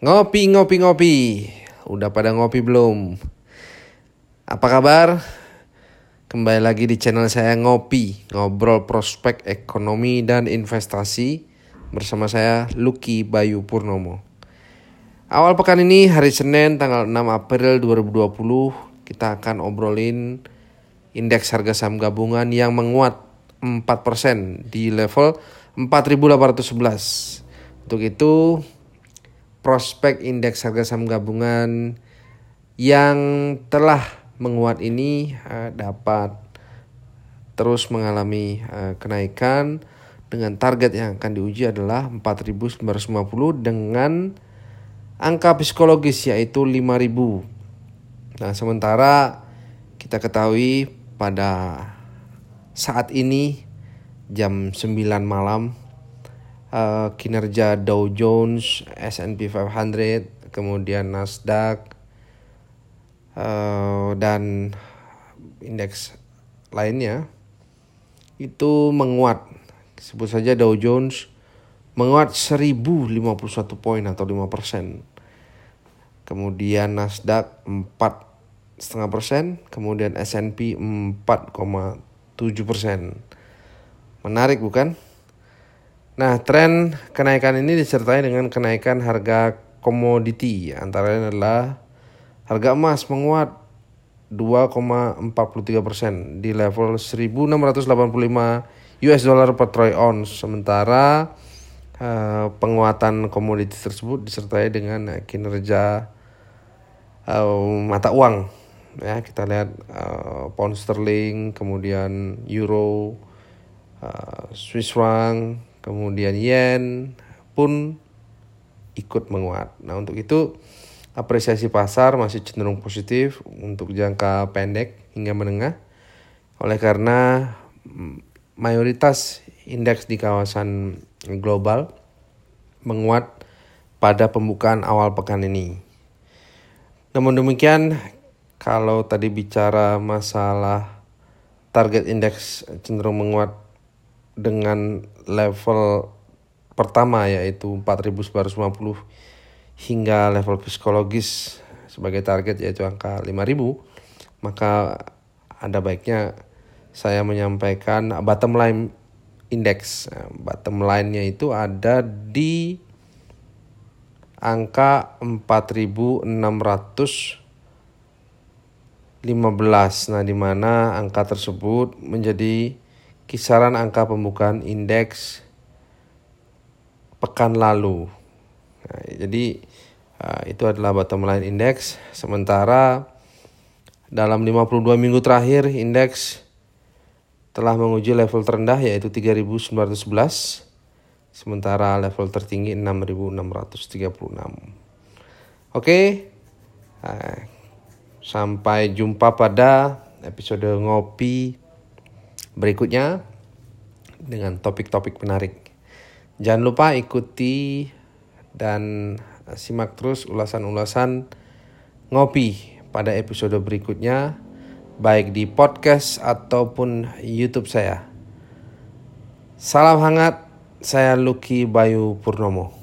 Ngopi, ngopi, ngopi. Udah pada ngopi belum? Apa kabar? Kembali lagi di channel saya Ngopi, ngobrol prospek ekonomi dan investasi bersama saya Lucky Bayu Purnomo. Awal pekan ini hari Senin tanggal 6 April 2020 kita akan obrolin indeks harga saham gabungan yang menguat 4% di level 4811. Untuk itu prospek indeks harga saham gabungan yang telah menguat ini uh, dapat terus mengalami uh, kenaikan dengan target yang akan diuji adalah 4950 dengan angka psikologis yaitu 5000. Nah, sementara kita ketahui pada saat ini jam 9 malam uh, kinerja Dow Jones, S&P 500, kemudian Nasdaq uh, dan indeks lainnya itu menguat. Sebut saja Dow Jones menguat 1051 poin atau 5%. Kemudian Nasdaq 4 setengah persen, kemudian S&P 4,7 persen. Menarik bukan? Nah, tren kenaikan ini disertai dengan kenaikan harga komoditi. Antara lain adalah harga emas menguat 2,43 persen di level 1.685 US dollar per troy ounce. Sementara uh, penguatan komoditi tersebut disertai dengan kinerja uh, mata uang. Ya, kita lihat uh, pound sterling, kemudian euro, uh, Swiss franc, kemudian yen pun ikut menguat. Nah, untuk itu apresiasi pasar masih cenderung positif untuk jangka pendek hingga menengah. Oleh karena mm, mayoritas indeks di kawasan global menguat pada pembukaan awal pekan ini. Namun demikian, kalau tadi bicara masalah target indeks cenderung menguat dengan level pertama yaitu 4950 hingga level psikologis sebagai target yaitu angka 5000 maka ada baiknya saya menyampaikan bottom line index. Bottom line-nya itu ada di angka 4615 nah di mana angka tersebut menjadi kisaran angka pembukaan indeks pekan lalu. Nah, jadi uh, itu adalah bottom line indeks. Sementara dalam 52 minggu terakhir indeks telah menguji level terendah yaitu 3911 sementara level tertinggi 6636. Oke. Uh, sampai jumpa pada episode ngopi berikutnya dengan topik-topik menarik. Jangan lupa ikuti dan simak terus ulasan-ulasan ngopi pada episode berikutnya baik di podcast ataupun YouTube saya. Salam hangat, saya Lucky Bayu Purnomo.